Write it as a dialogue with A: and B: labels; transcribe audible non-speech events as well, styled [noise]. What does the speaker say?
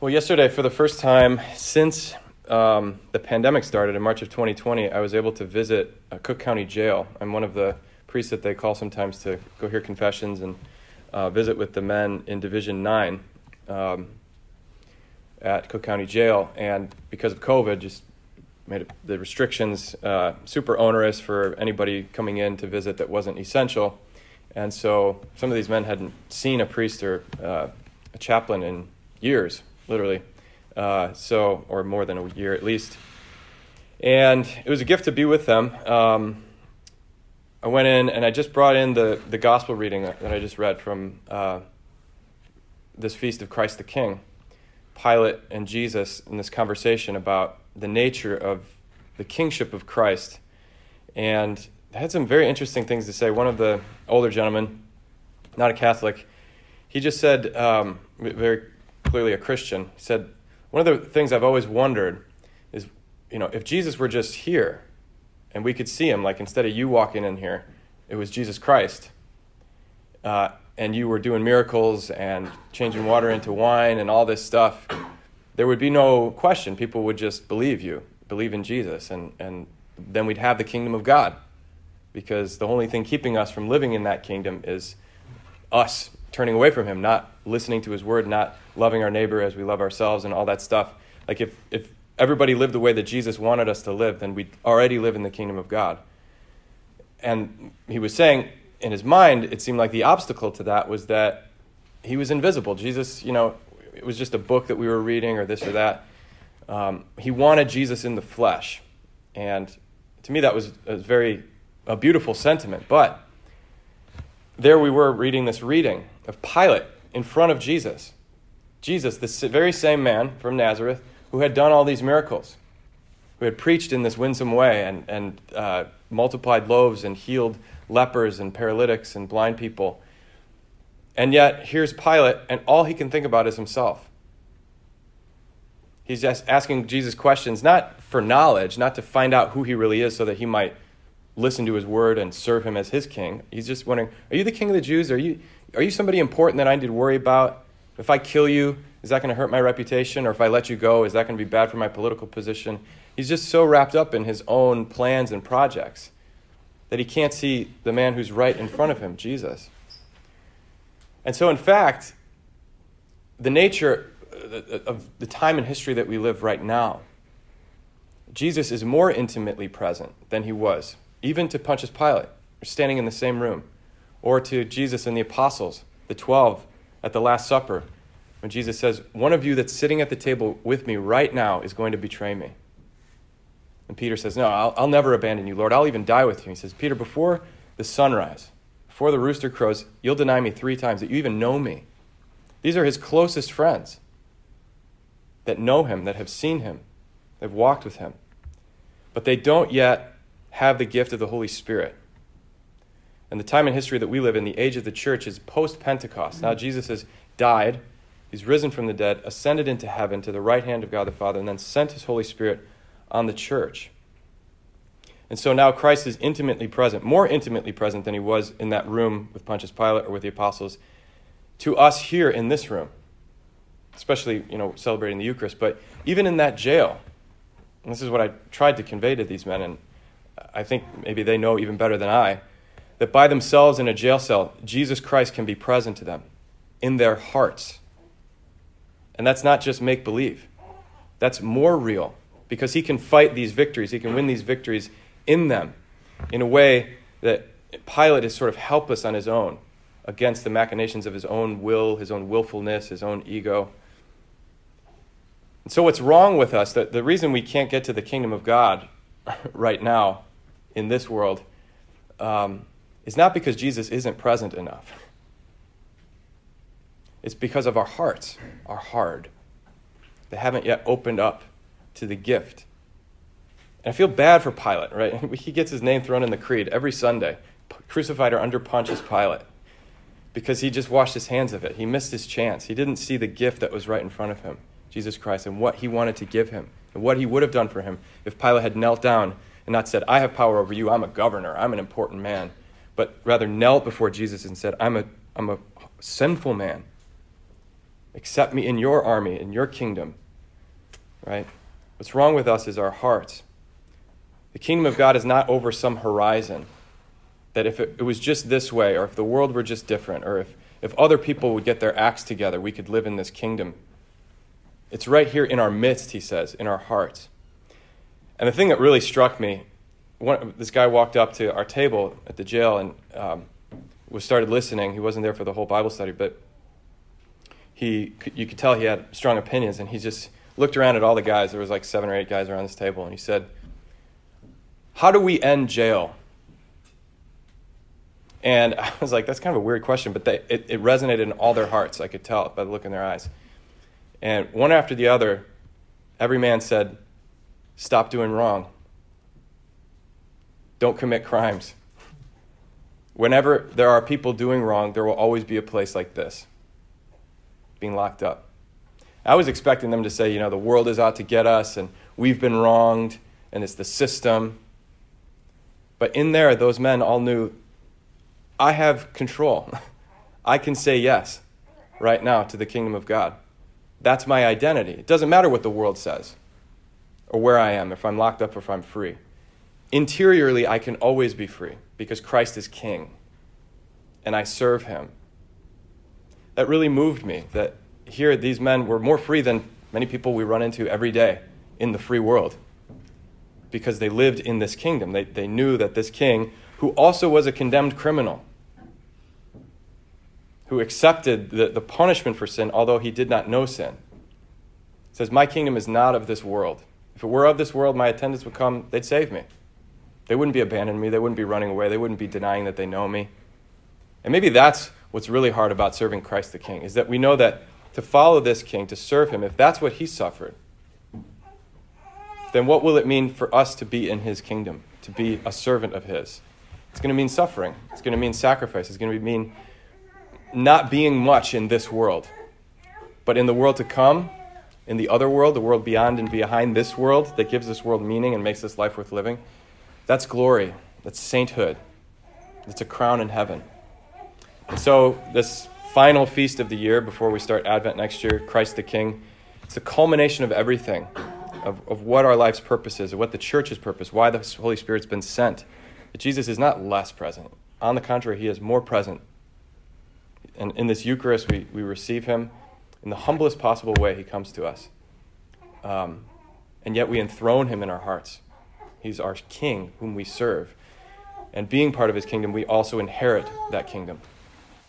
A: Well, yesterday, for the first time since um, the pandemic started in March of 2020, I was able to visit Cook County Jail. I'm one of the priests that they call sometimes to go hear confessions and uh, visit with the men in Division 9 um, at Cook County Jail. And because of COVID, just made it, the restrictions uh, super onerous for anybody coming in to visit that wasn't essential. And so some of these men hadn't seen a priest or uh, a chaplain in years, literally. Uh, so, or more than a year at least. And it was a gift to be with them. Um, I went in and I just brought in the, the gospel reading that I just read from uh, this feast of Christ the King. Pilate and Jesus in this conversation about the nature of the kingship of Christ. And had some very interesting things to say. One of the older gentlemen, not a Catholic, he just said, um, very clearly a Christian, said, One of the things I've always wondered is, you know, if Jesus were just here and we could see him, like instead of you walking in here, it was Jesus Christ. Uh, and you were doing miracles and changing water into wine and all this stuff, there would be no question. People would just believe you, believe in Jesus, and, and then we'd have the kingdom of God because the only thing keeping us from living in that kingdom is us turning away from him, not listening to his word, not loving our neighbor as we love ourselves and all that stuff. Like if, if everybody lived the way that Jesus wanted us to live, then we'd already live in the kingdom of God. And he was saying in his mind, it seemed like the obstacle to that was that he was invisible. Jesus, you know, it was just a book that we were reading or this or that. Um, he wanted Jesus in the flesh. And to me, that was, was very a beautiful sentiment. But there we were reading this reading of Pilate in front of Jesus. Jesus, the very same man from Nazareth who had done all these miracles, who had preached in this winsome way and, and uh, multiplied loaves and healed lepers and paralytics and blind people. And yet, here's Pilate, and all he can think about is himself. He's just asking Jesus questions, not for knowledge, not to find out who he really is so that he might listen to his word and serve him as his king. He's just wondering, are you the king of the Jews? Are you, are you somebody important that I need to worry about? If I kill you, is that going to hurt my reputation? Or if I let you go, is that going to be bad for my political position? He's just so wrapped up in his own plans and projects that he can't see the man who's right in front of him, Jesus. And so, in fact, the nature uh, uh, of the time and history that we live right now, Jesus is more intimately present than he was even to Pontius Pilate, standing in the same room, or to Jesus and the apostles, the 12 at the Last Supper, when Jesus says, One of you that's sitting at the table with me right now is going to betray me. And Peter says, No, I'll, I'll never abandon you, Lord. I'll even die with you. He says, Peter, before the sunrise, before the rooster crows, you'll deny me three times that you even know me. These are his closest friends that know him, that have seen him, that have walked with him. But they don't yet have the gift of the Holy Spirit. And the time in history that we live in, the age of the church, is post Pentecost. Now, mm-hmm. Jesus has died, he's risen from the dead, ascended into heaven to the right hand of God the Father, and then sent his Holy Spirit on the church. And so now Christ is intimately present, more intimately present than he was in that room with Pontius Pilate or with the apostles, to us here in this room, especially, you know, celebrating the Eucharist, but even in that jail. And this is what I tried to convey to these men, and I think maybe they know even better than I, that by themselves in a jail cell, Jesus Christ can be present to them in their hearts. And that's not just make believe, that's more real because he can fight these victories, he can win these victories in them in a way that Pilate is sort of helpless on his own against the machinations of his own will, his own willfulness, his own ego. And so, what's wrong with us, that the reason we can't get to the kingdom of God [laughs] right now in this world um, is not because Jesus isn't present enough. It's because of our hearts are hard. They haven't yet opened up to the gift. And I feel bad for Pilate, right? [laughs] He gets his name thrown in the creed every Sunday, crucified or under Pontius Pilate, because he just washed his hands of it. He missed his chance. He didn't see the gift that was right in front of him, Jesus Christ, and what he wanted to give him, and what he would have done for him if Pilate had knelt down and not said, I have power over you, I'm a governor, I'm an important man, but rather knelt before Jesus and said, I'm a, I'm a sinful man. Accept me in your army, in your kingdom. Right? What's wrong with us is our hearts. The kingdom of God is not over some horizon. That if it, it was just this way, or if the world were just different, or if, if other people would get their acts together, we could live in this kingdom. It's right here in our midst, he says, in our hearts. And the thing that really struck me, one, this guy walked up to our table at the jail and um, was started listening. He wasn't there for the whole Bible study, but he, you could tell he had strong opinions, and he just looked around at all the guys. There was like seven or eight guys around this table, and he said, "How do we end jail?" And I was like, "That's kind of a weird question," but they, it, it resonated in all their hearts. I could tell by the look in their eyes. And one after the other, every man said, Stop doing wrong. Don't commit crimes. Whenever there are people doing wrong, there will always be a place like this being locked up. I was expecting them to say, you know, the world is out to get us and we've been wronged and it's the system. But in there, those men all knew I have control. [laughs] I can say yes right now to the kingdom of God. That's my identity. It doesn't matter what the world says or where I am, if I'm locked up or if I'm free. Interiorly, I can always be free because Christ is king and I serve him. That really moved me that here these men were more free than many people we run into every day in the free world because they lived in this kingdom. They, they knew that this king, who also was a condemned criminal, who accepted the, the punishment for sin, although he did not know sin. says, My kingdom is not of this world. If it were of this world, my attendants would come, they'd save me. They wouldn't be abandoning me, they wouldn't be running away, they wouldn't be denying that they know me. And maybe that's what's really hard about serving Christ the King, is that we know that to follow this King, to serve him, if that's what he suffered, then what will it mean for us to be in his kingdom, to be a servant of his? It's going to mean suffering. It's going to mean sacrifice. It's going to mean not being much in this world, but in the world to come, in the other world, the world beyond and behind this world that gives this world meaning and makes this life worth living, that's glory. That's sainthood. That's a crown in heaven. And so, this final feast of the year before we start Advent next year, Christ the King, it's the culmination of everything, of, of what our life's purpose is, of what the church's purpose, why the Holy Spirit's been sent. That Jesus is not less present. On the contrary, he is more present and in this Eucharist, we, we receive him in the humblest possible way. He comes to us. Um, and yet we enthrone him in our hearts. He's our king whom we serve. And being part of his kingdom, we also inherit that kingdom.